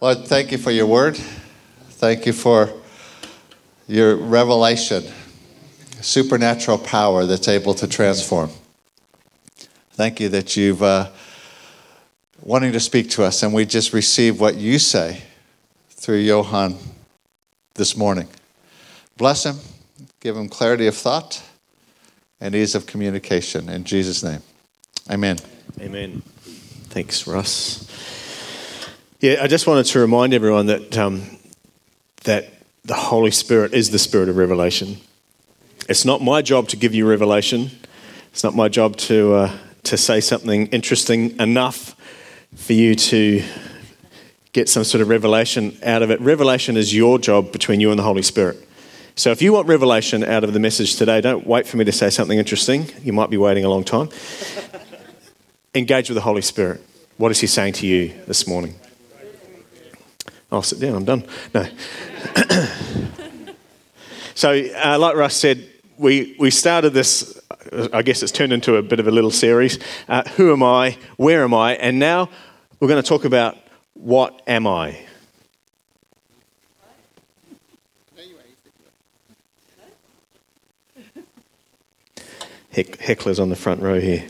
Lord, thank you for your word. Thank you for your revelation, supernatural power that's able to transform. Thank you that you've uh, wanting to speak to us, and we just receive what you say through Johan this morning. Bless him, give him clarity of thought and ease of communication. In Jesus' name, amen. Amen. Thanks, Russ. Yeah, I just wanted to remind everyone that um, that the Holy Spirit is the Spirit of revelation. It's not my job to give you revelation. It's not my job to uh, to say something interesting enough for you to get some sort of revelation out of it. Revelation is your job between you and the Holy Spirit. So if you want revelation out of the message today, don't wait for me to say something interesting. You might be waiting a long time. Engage with the Holy Spirit. What is He saying to you this morning? I'll sit down, I'm done. No. so, uh, like Russ said, we, we started this, I guess it's turned into a bit of a little series. Uh, who am I? Where am I? And now we're going to talk about what am I? Heck, hecklers on the front row here.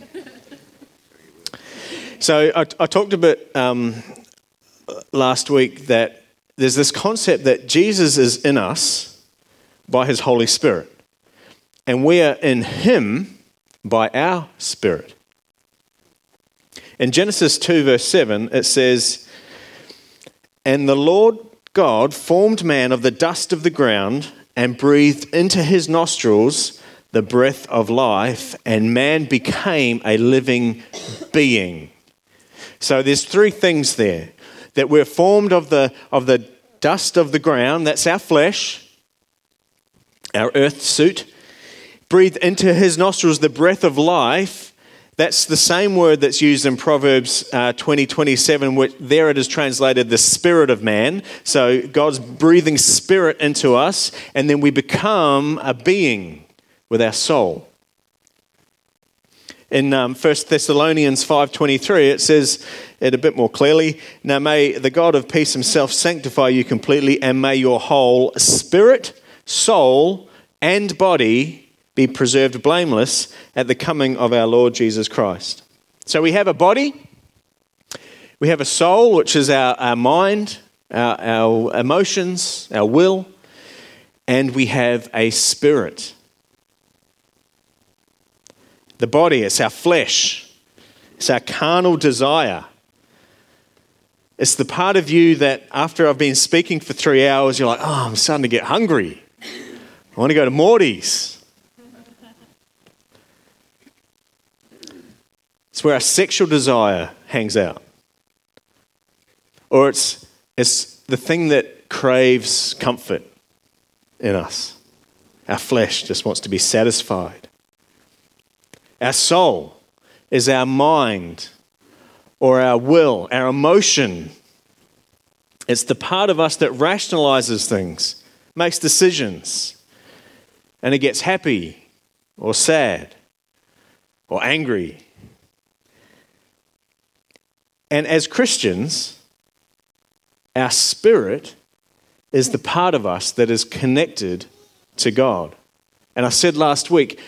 So I, I talked a bit um, last week that there's this concept that Jesus is in us by his Holy Spirit, and we are in him by our spirit. In Genesis 2, verse 7, it says, And the Lord God formed man of the dust of the ground and breathed into his nostrils the breath of life, and man became a living being. So there's three things there that we're formed of the, of the dust of the ground, that's our flesh, our earth suit. Breathe into his nostrils the breath of life, that's the same word that's used in Proverbs uh, 20 27, which there it is translated the spirit of man. So God's breathing spirit into us, and then we become a being with our soul. In um, 1 Thessalonians 5.23, it says it a bit more clearly, Now may the God of peace himself sanctify you completely, and may your whole spirit, soul, and body be preserved blameless at the coming of our Lord Jesus Christ. So we have a body, we have a soul, which is our, our mind, our, our emotions, our will, and we have a spirit. The body, it's our flesh, it's our carnal desire. It's the part of you that after I've been speaking for three hours, you're like, oh, I'm starting to get hungry. I want to go to Morty's. It's where our sexual desire hangs out. Or it's, it's the thing that craves comfort in us. Our flesh just wants to be satisfied. Our soul is our mind or our will, our emotion. It's the part of us that rationalizes things, makes decisions, and it gets happy or sad or angry and as Christians, our spirit is the part of us that is connected to God. And I said last week,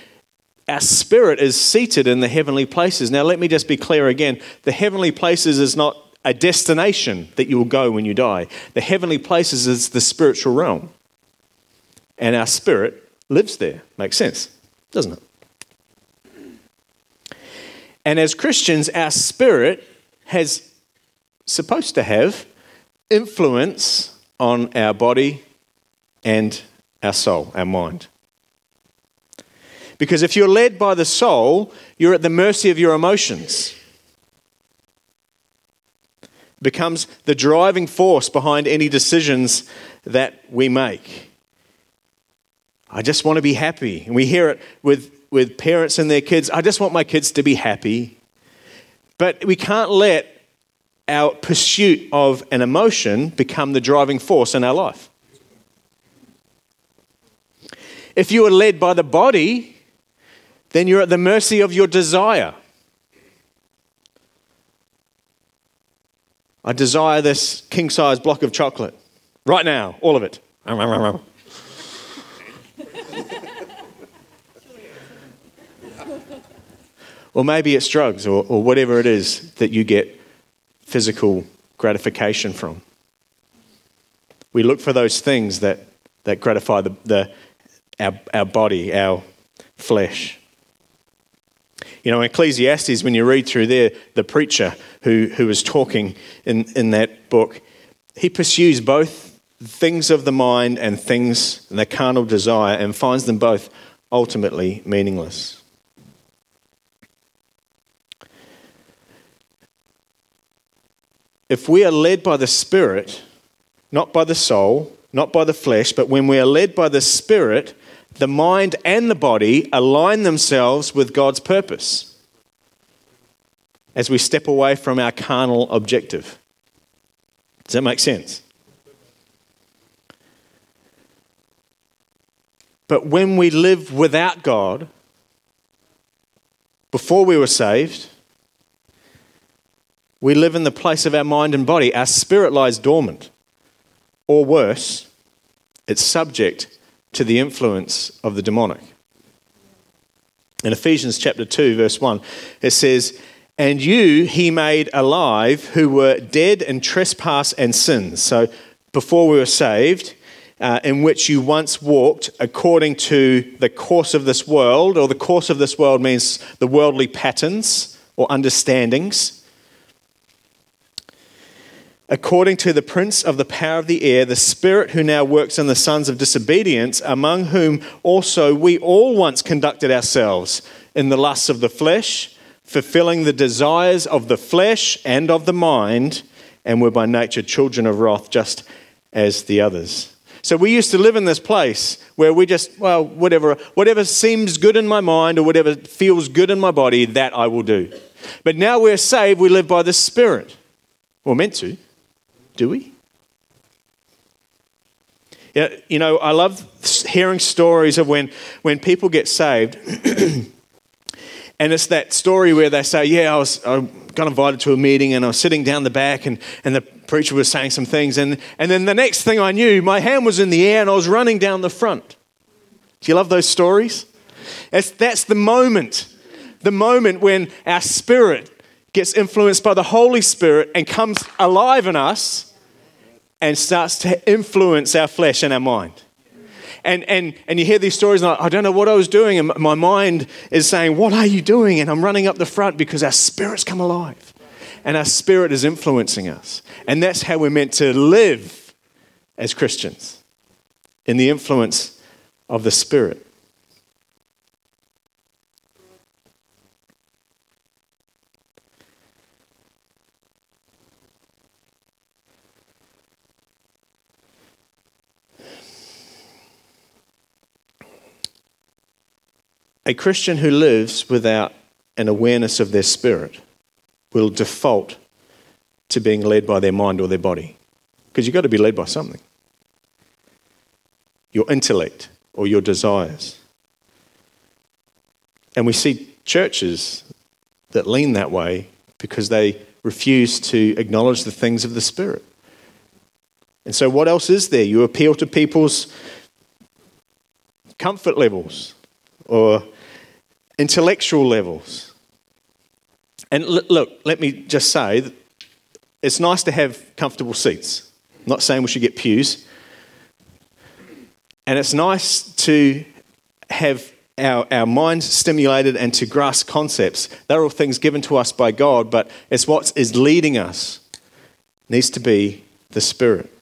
our spirit is seated in the heavenly places. Now, let me just be clear again the heavenly places is not a destination that you will go when you die, the heavenly places is the spiritual realm. And our spirit lives there. Makes sense, doesn't it? And as Christians, our spirit has supposed to have influence on our body and our soul, our mind. Because if you're led by the soul, you're at the mercy of your emotions. It becomes the driving force behind any decisions that we make. I just want to be happy. And we hear it with, with parents and their kids. I just want my kids to be happy. But we can't let our pursuit of an emotion become the driving force in our life. If you are led by the body, then you're at the mercy of your desire. I desire this king size block of chocolate right now, all of it. or maybe it's drugs or, or whatever it is that you get physical gratification from. We look for those things that, that gratify the, the, our, our body, our flesh. You know, Ecclesiastes, when you read through there, the preacher who, who was talking in, in that book, he pursues both things of the mind and things and the carnal desire and finds them both ultimately meaningless. If we are led by the Spirit, not by the soul, not by the flesh, but when we are led by the Spirit, the mind and the body align themselves with God's purpose as we step away from our carnal objective. Does that make sense? But when we live without God, before we were saved, we live in the place of our mind and body. Our spirit lies dormant. Or worse, it's subject to the influence of the demonic. In Ephesians chapter 2, verse 1, it says, And you he made alive who were dead in trespass and sins. So before we were saved, uh, in which you once walked according to the course of this world, or the course of this world means the worldly patterns or understandings according to the prince of the power of the air, the spirit who now works in the sons of disobedience, among whom also we all once conducted ourselves in the lusts of the flesh, fulfilling the desires of the flesh and of the mind, and were by nature children of wrath, just as the others. So we used to live in this place where we just, well, whatever, whatever seems good in my mind or whatever feels good in my body, that I will do. But now we're saved, we live by the Spirit. We're meant to. Do we? Yeah, you know, I love hearing stories of when, when people get saved. and it's that story where they say, Yeah, I was I got invited to a meeting and I was sitting down the back and, and the preacher was saying some things. And, and then the next thing I knew, my hand was in the air and I was running down the front. Do you love those stories? That's, that's the moment. The moment when our spirit gets influenced by the Holy Spirit and comes alive in us and starts to influence our flesh and our mind. And, and, and you hear these stories, and I, I don't know what I was doing, and my mind is saying, What are you doing? And I'm running up the front because our spirits come alive. And our spirit is influencing us. And that's how we're meant to live as Christians in the influence of the Spirit. A Christian who lives without an awareness of their spirit will default to being led by their mind or their body. Because you've got to be led by something your intellect or your desires. And we see churches that lean that way because they refuse to acknowledge the things of the Spirit. And so, what else is there? You appeal to people's comfort levels or intellectual levels. And look, let me just say it's nice to have comfortable seats. I'm not saying we should get pews. And it's nice to have our, our minds stimulated and to grasp concepts. They're all things given to us by God, but it's what is leading us needs to be the Spirit.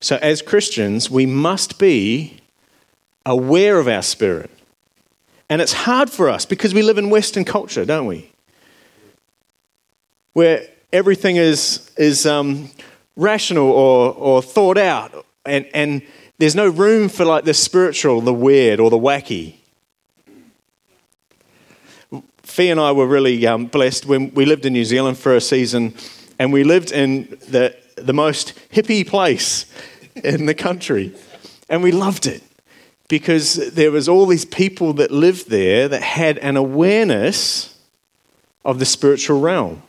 So, as Christians, we must be aware of our spirit. And it's hard for us because we live in Western culture, don't we? Where everything is, is um, rational or, or thought out, and, and there's no room for like the spiritual, the weird, or the wacky. Fee and I were really um, blessed when we lived in New Zealand for a season, and we lived in the the most hippie place in the country. And we loved it because there was all these people that lived there that had an awareness of the spiritual realm.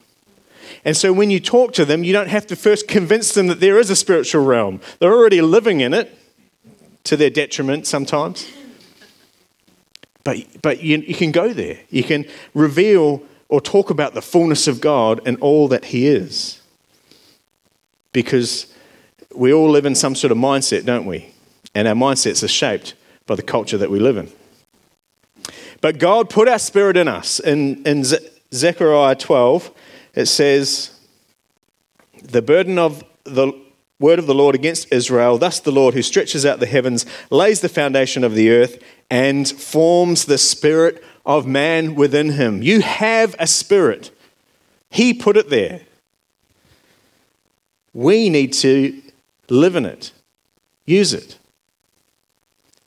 And so when you talk to them, you don't have to first convince them that there is a spiritual realm. They're already living in it to their detriment sometimes. But, but you, you can go there. You can reveal or talk about the fullness of God and all that He is. Because we all live in some sort of mindset, don't we? And our mindsets are shaped by the culture that we live in. But God put our spirit in us. In, in Zechariah 12, it says, The burden of the word of the Lord against Israel, thus the Lord who stretches out the heavens, lays the foundation of the earth, and forms the spirit of man within him. You have a spirit, He put it there. We need to live in it, use it,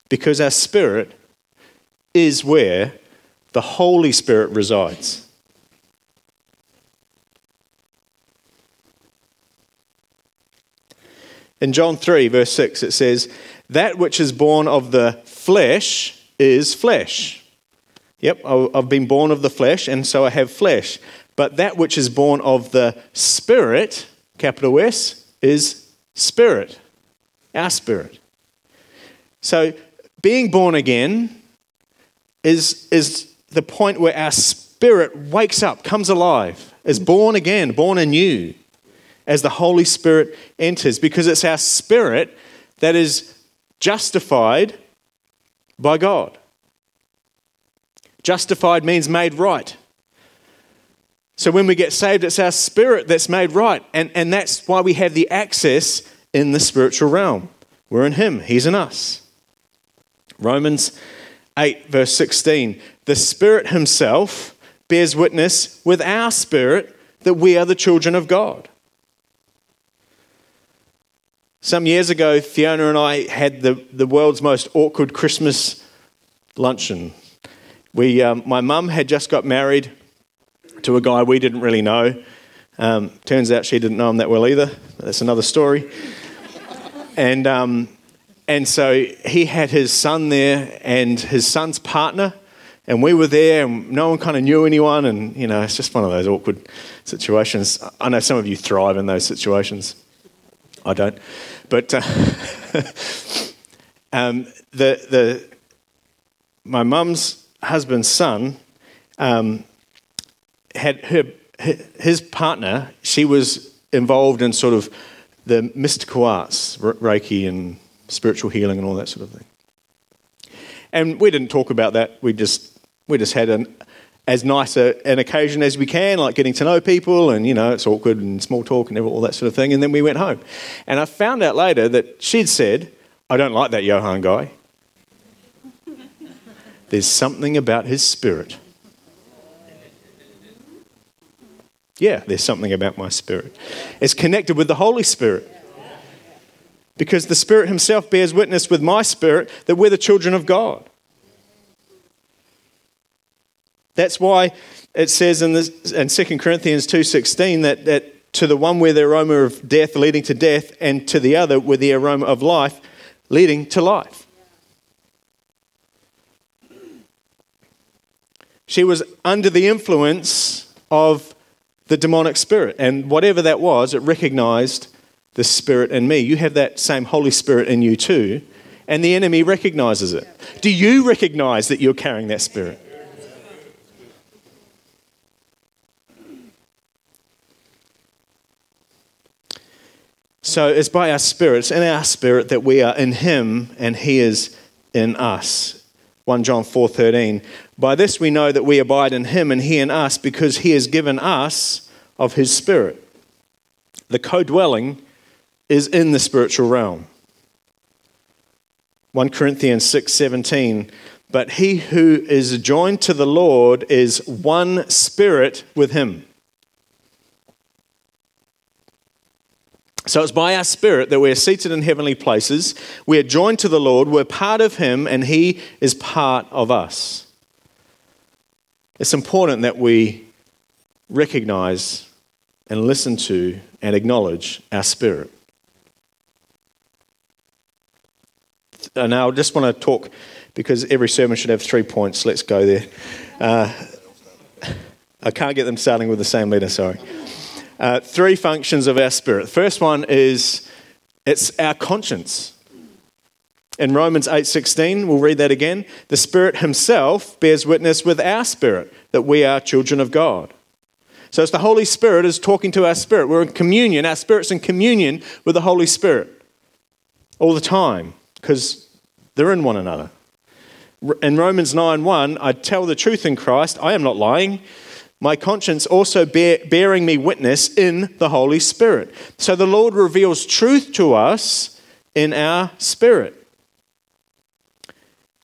because our spirit is where the Holy Spirit resides. In John 3, verse 6, it says, That which is born of the flesh is flesh. Yep, I've been born of the flesh, and so I have flesh. But that which is born of the Spirit, capital S, is spirit, our spirit. So being born again is, is the point where our spirit wakes up, comes alive, is born again, born anew as the Holy Spirit enters, because it's our spirit that is justified by God. Justified means made right. So when we get saved, it's our spirit that's made right. And, and that's why we have the access in the spiritual realm. We're in Him, He's in us. Romans 8, verse 16 The Spirit Himself bears witness with our spirit that we are the children of God. Some years ago, Fiona and I had the, the world's most awkward Christmas luncheon. We, um, my mum had just got married to a guy we didn't really know. Um, turns out she didn't know him that well either. That's another story. and, um, and so he had his son there and his son's partner, and we were there, and no one kind of knew anyone. And, you know, it's just one of those awkward situations. I know some of you thrive in those situations. I don't. But uh, um, the, the, my mum's husband's son um, had her, his partner, she was involved in sort of the mystical arts, Reiki and spiritual healing and all that sort of thing. And we didn't talk about that. We just we just had an as nice a, an occasion as we can, like getting to know people, and you know, it's awkward and small talk and all that sort of thing. And then we went home. And I found out later that she'd said, I don't like that Johan guy. There's something about his spirit. Yeah, there's something about my spirit. It's connected with the Holy Spirit. Because the Spirit Himself bears witness with my spirit that we're the children of God. That's why it says in, this, in 2 Corinthians 2.16 that, that to the one where the aroma of death leading to death and to the other where the aroma of life leading to life. She was under the influence of the demonic spirit. And whatever that was, it recognized the spirit in me. You have that same Holy Spirit in you too, and the enemy recognizes it. Do you recognize that you're carrying that spirit? So it's by our spirits, it's in our spirit that we are in him and he is in us. 1 John 4:13. By this we know that we abide in him and he in us because he has given us of his spirit. The co-dwelling is in the spiritual realm. 1 Corinthians 6:17 But he who is joined to the Lord is one spirit with him. So it's by our spirit that we're seated in heavenly places. We're joined to the Lord. We're part of Him, and He is part of us. It's important that we recognize and listen to and acknowledge our spirit. And now I just want to talk because every sermon should have three points. Let's go there. Uh, I can't get them starting with the same letter, sorry. Uh, three functions of our spirit. The first one is it's our conscience. In Romans 8:16, we'll read that again. The Spirit himself bears witness with our spirit that we are children of God. So it's the Holy Spirit is talking to our spirit. We're in communion. Our spirit's in communion with the Holy Spirit all the time because they're in one another. In Romans 9:1, I tell the truth in Christ. I am not lying. My conscience also bear, bearing me witness in the Holy Spirit. So the Lord reveals truth to us in our spirit.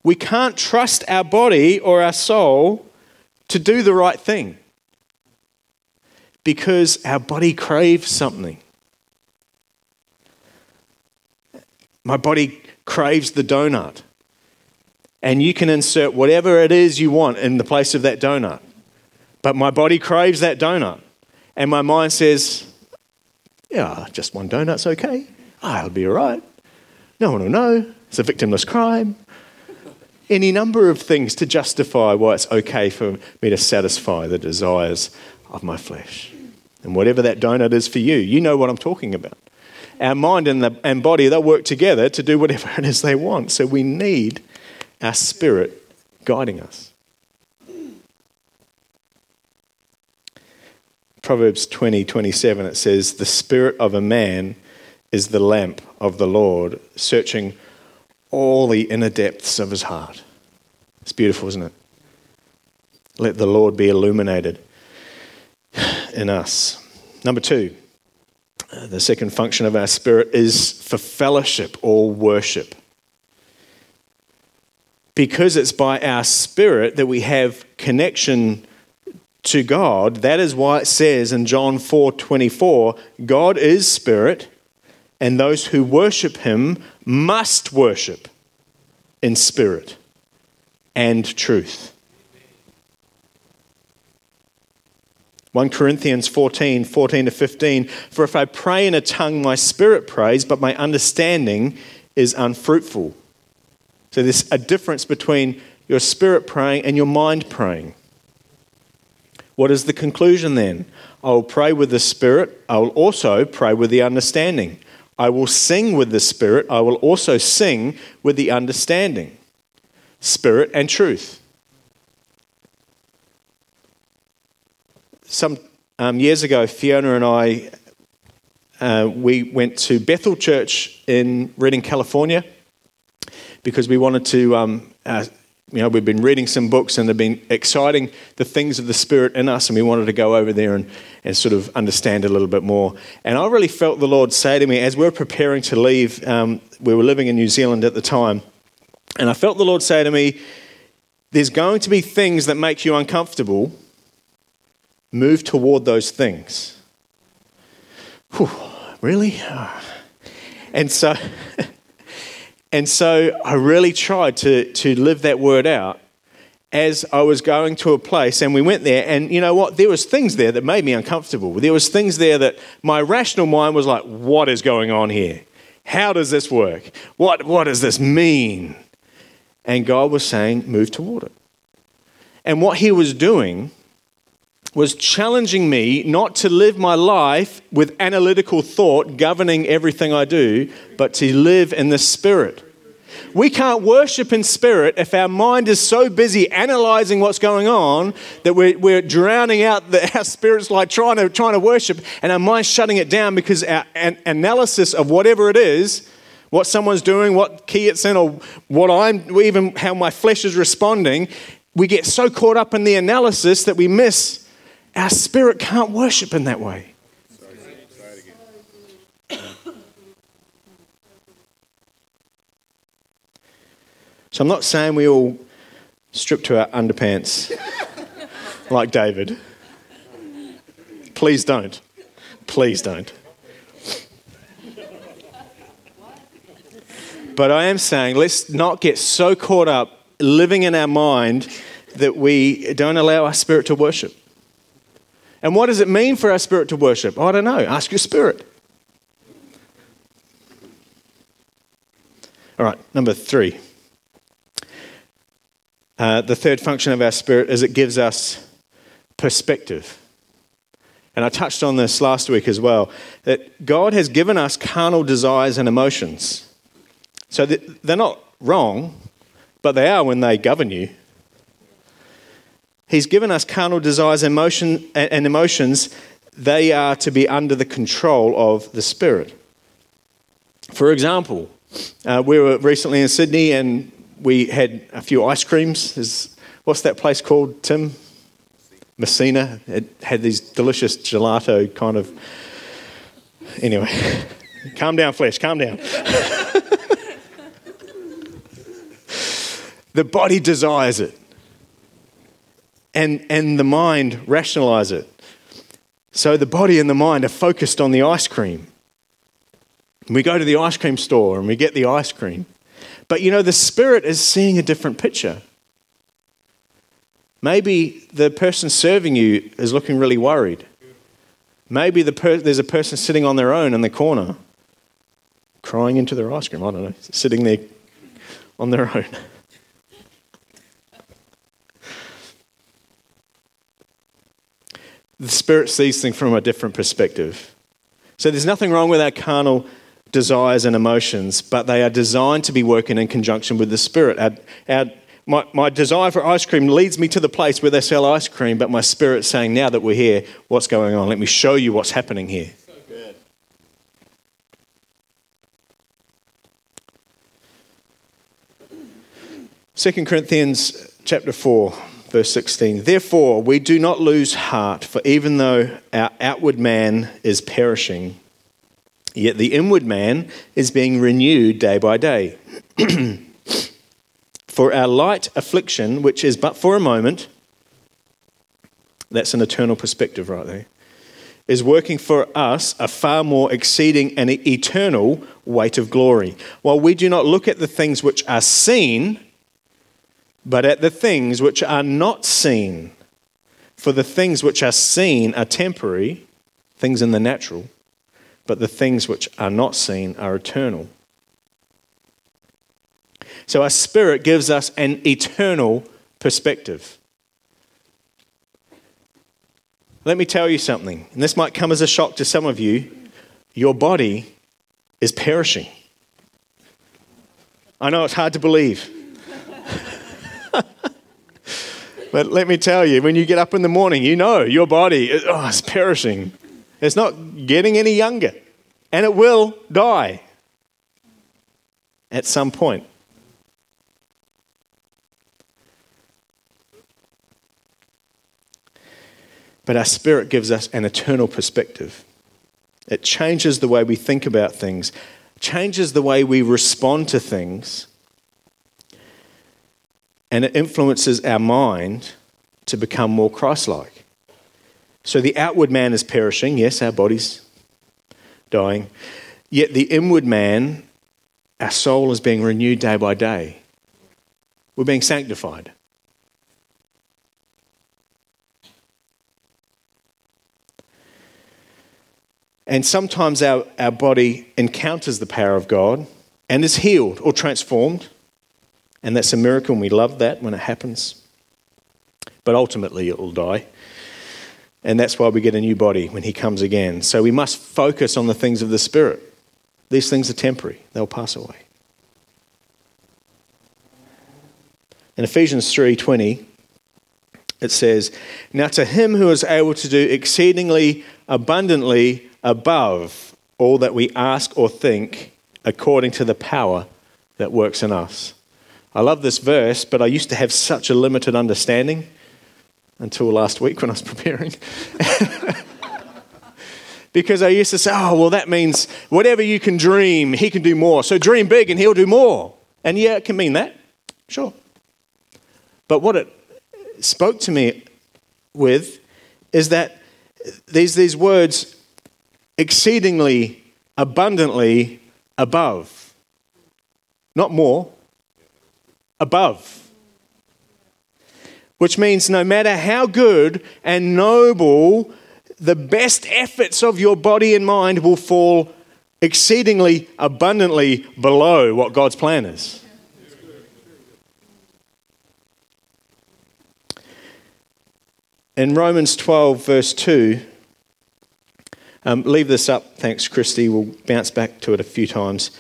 We can't trust our body or our soul to do the right thing because our body craves something. My body craves the donut. And you can insert whatever it is you want in the place of that donut. But my body craves that donut. And my mind says, yeah, just one donut's okay. I'll be all right. No one will know. It's a victimless crime. Any number of things to justify why it's okay for me to satisfy the desires of my flesh. And whatever that donut is for you, you know what I'm talking about. Our mind and, the, and body, they'll work together to do whatever it is they want. So we need our spirit guiding us. Proverbs 20 27, it says, The spirit of a man is the lamp of the Lord, searching all the inner depths of his heart. It's beautiful, isn't it? Let the Lord be illuminated in us. Number two, uh, the second function of our spirit is for fellowship or worship. Because it's by our spirit that we have connection to God, that is why it says in John 4 24, God is spirit, and those who worship him must worship in spirit and truth. 1 Corinthians 14, 14 to 15. For if I pray in a tongue, my spirit prays, but my understanding is unfruitful. So there's a difference between your spirit praying and your mind praying. What is the conclusion then? I will pray with the Spirit. I will also pray with the understanding. I will sing with the Spirit. I will also sing with the understanding. Spirit and truth. Some um, years ago, Fiona and I, uh, we went to Bethel Church in Redding, California, because we wanted to um, uh, you know, we've been reading some books and they've been exciting the things of the Spirit in us, and we wanted to go over there and, and sort of understand a little bit more. And I really felt the Lord say to me as we are preparing to leave, um, we were living in New Zealand at the time, and I felt the Lord say to me, There's going to be things that make you uncomfortable. Move toward those things. Whew, really? And so. And so I really tried to, to live that word out as I was going to a place and we went there and you know what there was things there that made me uncomfortable. There was things there that my rational mind was like what is going on here? How does this work? What what does this mean? And God was saying move toward it. And what he was doing was challenging me not to live my life with analytical thought governing everything I do, but to live in the Spirit. We can't worship in spirit if our mind is so busy analyzing what's going on that we're, we're drowning out the, our spirits like trying to, trying to worship and our mind's shutting it down because our an analysis of whatever it is, what someone's doing, what key it's in, or what I'm, even how my flesh is responding, we get so caught up in the analysis that we miss our spirit can't worship in that way. So I'm not saying we all strip to our underpants like David. Please don't. Please don't. But I am saying let's not get so caught up living in our mind that we don't allow our spirit to worship. And what does it mean for our spirit to worship? I don't know. Ask your spirit. All right, number three. Uh, the third function of our spirit is it gives us perspective. And I touched on this last week as well that God has given us carnal desires and emotions. So they're not wrong, but they are when they govern you. He's given us carnal desires emotion, and emotions. They are to be under the control of the Spirit. For example, uh, we were recently in Sydney and we had a few ice creams. What's that place called, Tim? Messina. It had these delicious gelato kind of. Anyway, calm down, flesh, calm down. the body desires it, and, and the mind rationalize it. So the body and the mind are focused on the ice cream. We go to the ice cream store and we get the ice cream. But you know, the spirit is seeing a different picture. Maybe the person serving you is looking really worried. Maybe the per- there's a person sitting on their own in the corner, crying into their ice cream. I don't know, sitting there on their own. The Spirit sees things from a different perspective. So there's nothing wrong with our carnal desires and emotions, but they are designed to be working in conjunction with the Spirit. Our, our, my, my desire for ice cream leads me to the place where they sell ice cream, but my spirit's saying, now that we're here, what's going on? Let me show you what's happening here. So good. Second Corinthians chapter 4, verse 16. Therefore, we do not lose heart, for even though our outward man is perishing, Yet the inward man is being renewed day by day. for our light affliction, which is but for a moment, that's an eternal perspective right there, is working for us a far more exceeding and eternal weight of glory. While we do not look at the things which are seen, but at the things which are not seen. For the things which are seen are temporary, things in the natural but the things which are not seen are eternal. So our spirit gives us an eternal perspective. Let me tell you something, and this might come as a shock to some of you your body is perishing. I know it's hard to believe. but let me tell you, when you get up in the morning, you know your body oh, is perishing. It's not getting any younger. And it will die at some point. But our spirit gives us an eternal perspective. It changes the way we think about things, changes the way we respond to things, and it influences our mind to become more Christ like. So the outward man is perishing. Yes, our body's dying. Yet the inward man, our soul is being renewed day by day. We're being sanctified. And sometimes our, our body encounters the power of God and is healed or transformed. And that's a miracle, and we love that when it happens. But ultimately, it will die. And that's why we get a new body when he comes again. So we must focus on the things of the Spirit. These things are temporary, they'll pass away. In Ephesians 3:20 it says, "Now to him who is able to do exceedingly abundantly above all that we ask or think according to the power that works in us." I love this verse, but I used to have such a limited understanding until last week when I was preparing. because I used to say, oh, well, that means whatever you can dream, he can do more. So dream big and he'll do more. And yeah, it can mean that, sure. But what it spoke to me with is that these, these words exceedingly, abundantly above. Not more, above which means no matter how good and noble the best efforts of your body and mind will fall exceedingly abundantly below what God's plan is. in Romans 12, verse 2, um, leave this up, thanks, Christy. We'll bounce back to it a few times.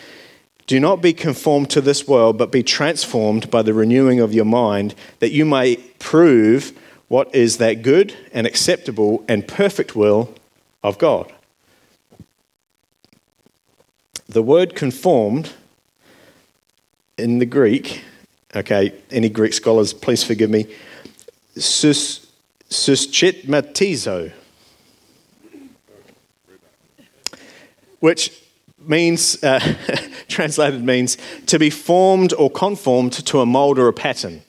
Do not be conformed to this world, but be transformed by the renewing of your mind, that you may prove what is that good and acceptable and perfect will of God. The word conformed in the Greek, okay, any Greek scholars, please forgive me, sus, suschematizo, which means, uh, translated means to be formed or conformed to a mold or a pattern.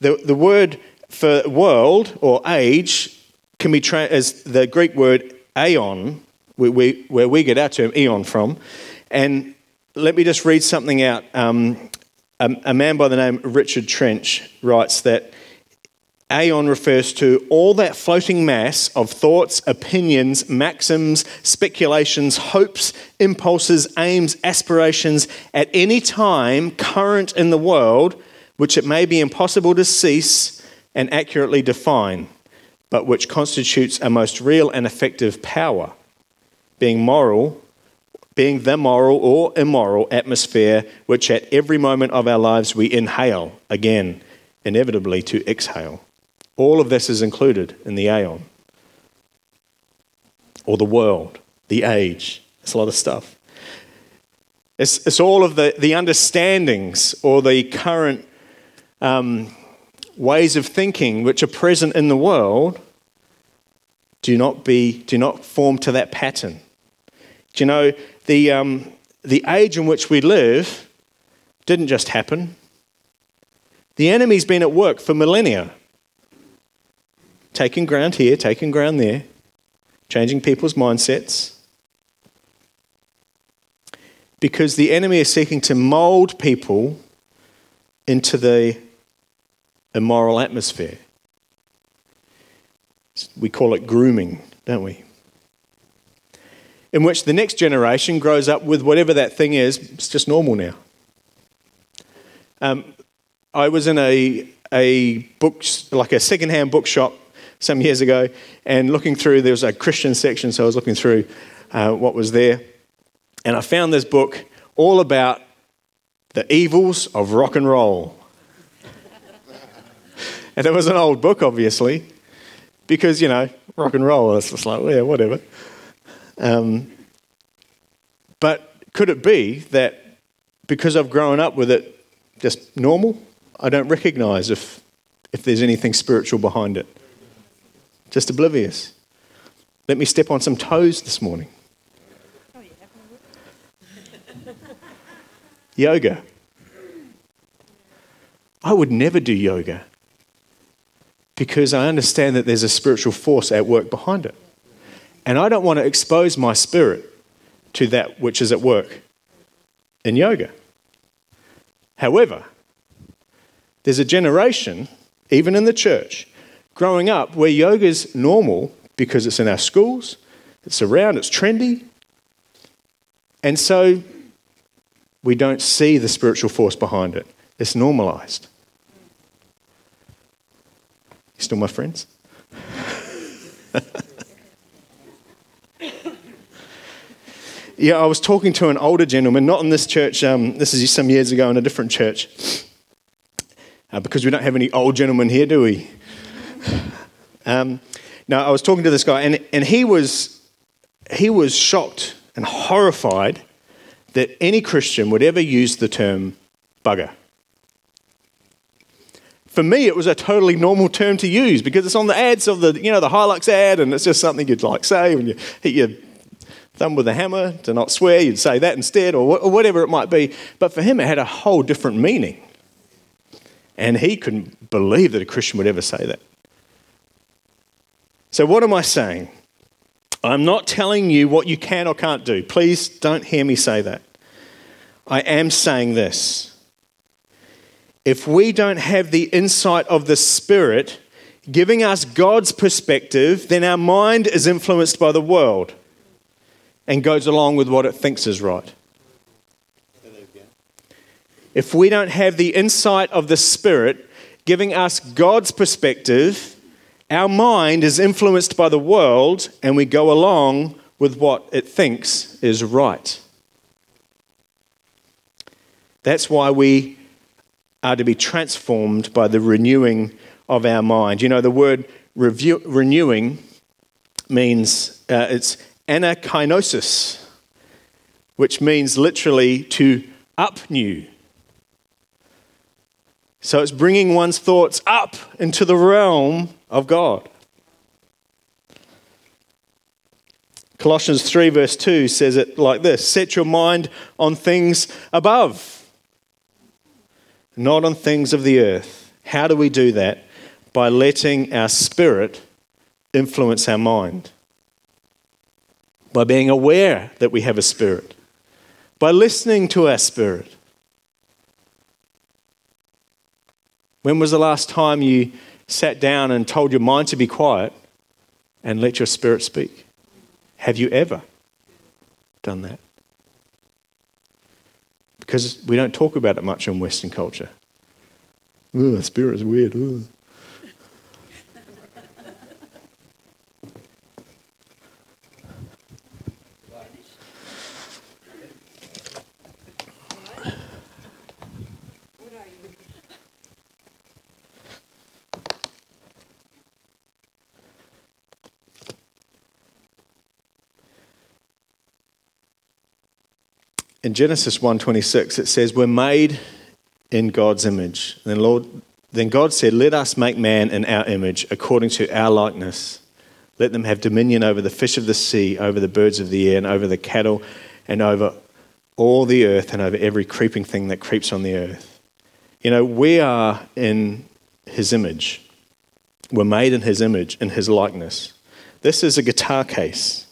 The, the word for world or age can be tra- as the Greek word aeon, where we, where we get our term eon from. And let me just read something out. Um, a, a man by the name of Richard Trench writes that Aeon refers to all that floating mass of thoughts, opinions, maxims, speculations, hopes, impulses, aims, aspirations at any time current in the world, which it may be impossible to cease and accurately define, but which constitutes a most real and effective power, being moral, being the moral or immoral atmosphere which at every moment of our lives we inhale again, inevitably to exhale. All of this is included in the aeon, or the world, the age. It's a lot of stuff. It's, it's all of the, the understandings or the current um, ways of thinking which are present in the world. Do not be, do not form to that pattern. Do you know the um, the age in which we live didn't just happen. The enemy's been at work for millennia taking ground here, taking ground there, changing people's mindsets. Because the enemy is seeking to mold people into the immoral atmosphere. We call it grooming, don't we? In which the next generation grows up with whatever that thing is, it's just normal now. Um, I was in a, a book, like a secondhand bookshop some years ago, and looking through, there was a Christian section, so I was looking through uh, what was there. And I found this book all about the evils of rock and roll. and it was an old book, obviously, because, you know, rock and roll, it's just like, yeah, whatever. Um, but could it be that because I've grown up with it just normal, I don't recognize if, if there's anything spiritual behind it? Just oblivious. Let me step on some toes this morning. yoga. I would never do yoga because I understand that there's a spiritual force at work behind it. And I don't want to expose my spirit to that which is at work in yoga. However, there's a generation, even in the church, growing up where yoga is normal because it's in our schools, it's around, it's trendy. And so we don't see the spiritual force behind it. It's normalized. You still my friends? yeah, I was talking to an older gentleman, not in this church, um, this is some years ago in a different church. Uh, because we don't have any old gentlemen here, do we? Um, now, I was talking to this guy, and, and he, was, he was shocked and horrified that any Christian would ever use the term bugger. For me, it was a totally normal term to use because it's on the ads of the, you know, the Hilux ad, and it's just something you'd like say when you hit your thumb with a hammer to not swear, you'd say that instead, or, or whatever it might be. But for him, it had a whole different meaning. And he couldn't believe that a Christian would ever say that. So, what am I saying? I'm not telling you what you can or can't do. Please don't hear me say that. I am saying this. If we don't have the insight of the Spirit giving us God's perspective, then our mind is influenced by the world and goes along with what it thinks is right. If we don't have the insight of the Spirit giving us God's perspective, our mind is influenced by the world and we go along with what it thinks is right. That's why we are to be transformed by the renewing of our mind. You know, the word review, renewing means uh, it's anakainosis, which means literally to up new. So it's bringing one's thoughts up into the realm of God. Colossians 3, verse 2 says it like this Set your mind on things above, not on things of the earth. How do we do that? By letting our spirit influence our mind, by being aware that we have a spirit, by listening to our spirit. When was the last time you sat down and told your mind to be quiet and let your spirit speak? Have you ever done that? Because we don't talk about it much in Western culture. Spirit is weird. In Genesis 1:26 it says we're made in God's image. And then Lord then God said, "Let us make man in our image according to our likeness. Let them have dominion over the fish of the sea, over the birds of the air, and over the cattle, and over all the earth, and over every creeping thing that creeps on the earth." You know, we are in his image. We're made in his image, in his likeness. This is a guitar case.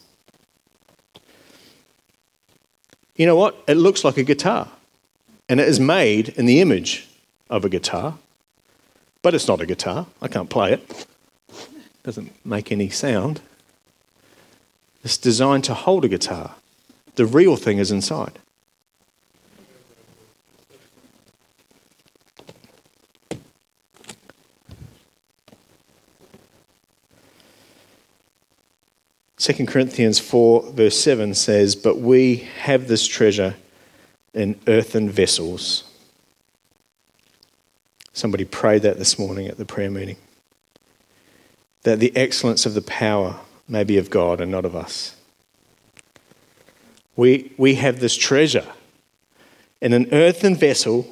You know what? It looks like a guitar. And it is made in the image of a guitar. But it's not a guitar. I can't play it. it doesn't make any sound. It's designed to hold a guitar. The real thing is inside. 2 Corinthians 4, verse 7 says, But we have this treasure in earthen vessels. Somebody prayed that this morning at the prayer meeting. That the excellence of the power may be of God and not of us. We, we have this treasure in an earthen vessel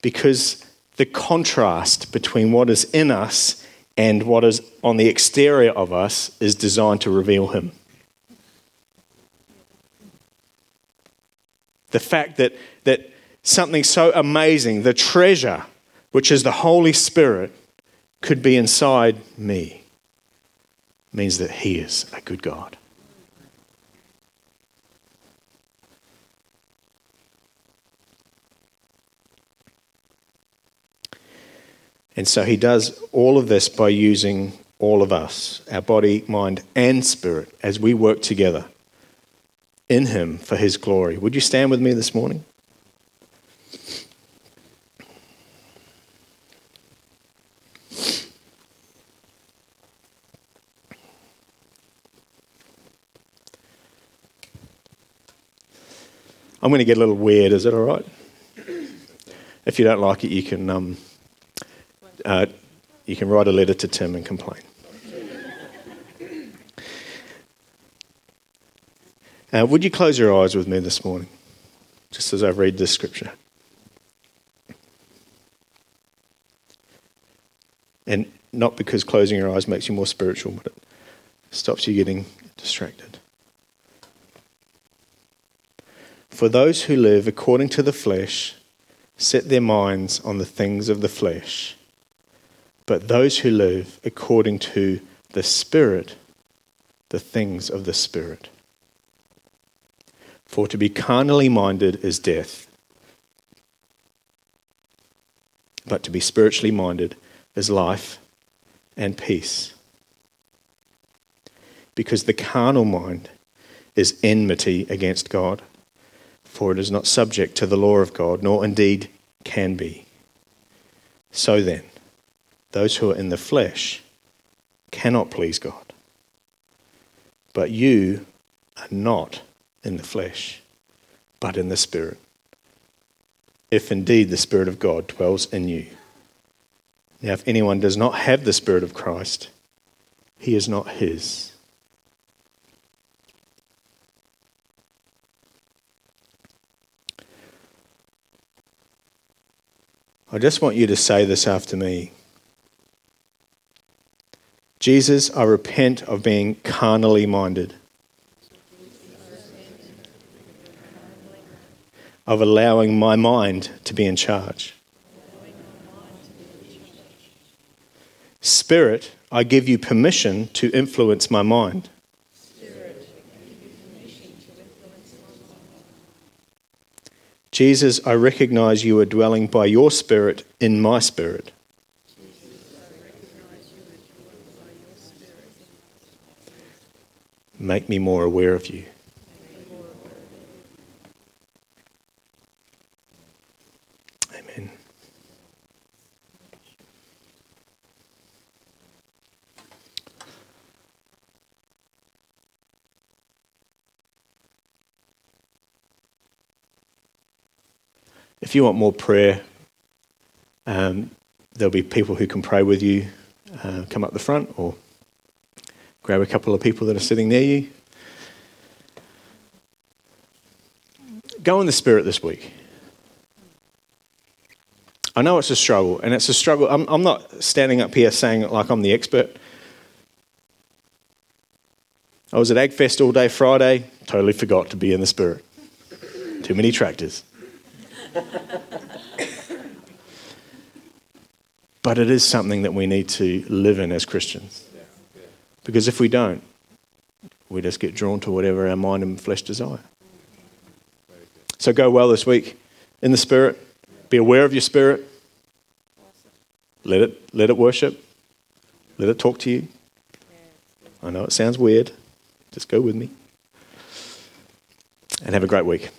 because the contrast between what is in us and what is on the exterior of us is designed to reveal Him. The fact that, that something so amazing, the treasure, which is the Holy Spirit, could be inside me, means that He is a good God. And so he does all of this by using all of us, our body, mind, and spirit, as we work together in him for his glory. Would you stand with me this morning? I'm going to get a little weird. Is it all right? If you don't like it, you can um, uh, you can write a letter to Tim and complain. Uh, would you close your eyes with me this morning, just as I read this scripture? And not because closing your eyes makes you more spiritual, but it stops you getting distracted. For those who live according to the flesh set their minds on the things of the flesh but those who live according to the Spirit, the things of the Spirit. For to be carnally minded is death, but to be spiritually minded is life and peace. Because the carnal mind is enmity against God, for it is not subject to the law of God, nor indeed can be. So then, those who are in the flesh cannot please God. But you are not in the flesh, but in the Spirit. If indeed the Spirit of God dwells in you. Now, if anyone does not have the Spirit of Christ, he is not his. I just want you to say this after me. Jesus, I repent of being carnally minded, of allowing my mind to be in charge. Spirit, I give you permission to influence my mind. Jesus, I recognize you are dwelling by your Spirit in my spirit. Make me more aware of you. Amen. If you want more prayer, um, there'll be people who can pray with you. Uh, come up the front or grab a couple of people that are sitting near you. Go in the Spirit this week. I know it's a struggle, and it's a struggle. I'm, I'm not standing up here saying like I'm the expert. I was at AgFest all day Friday, totally forgot to be in the Spirit. Too many tractors. but it is something that we need to live in as Christians. Because if we don't, we just get drawn to whatever our mind and flesh desire. So go well this week in the Spirit. Be aware of your spirit. Let it, let it worship. Let it talk to you. I know it sounds weird. Just go with me. And have a great week.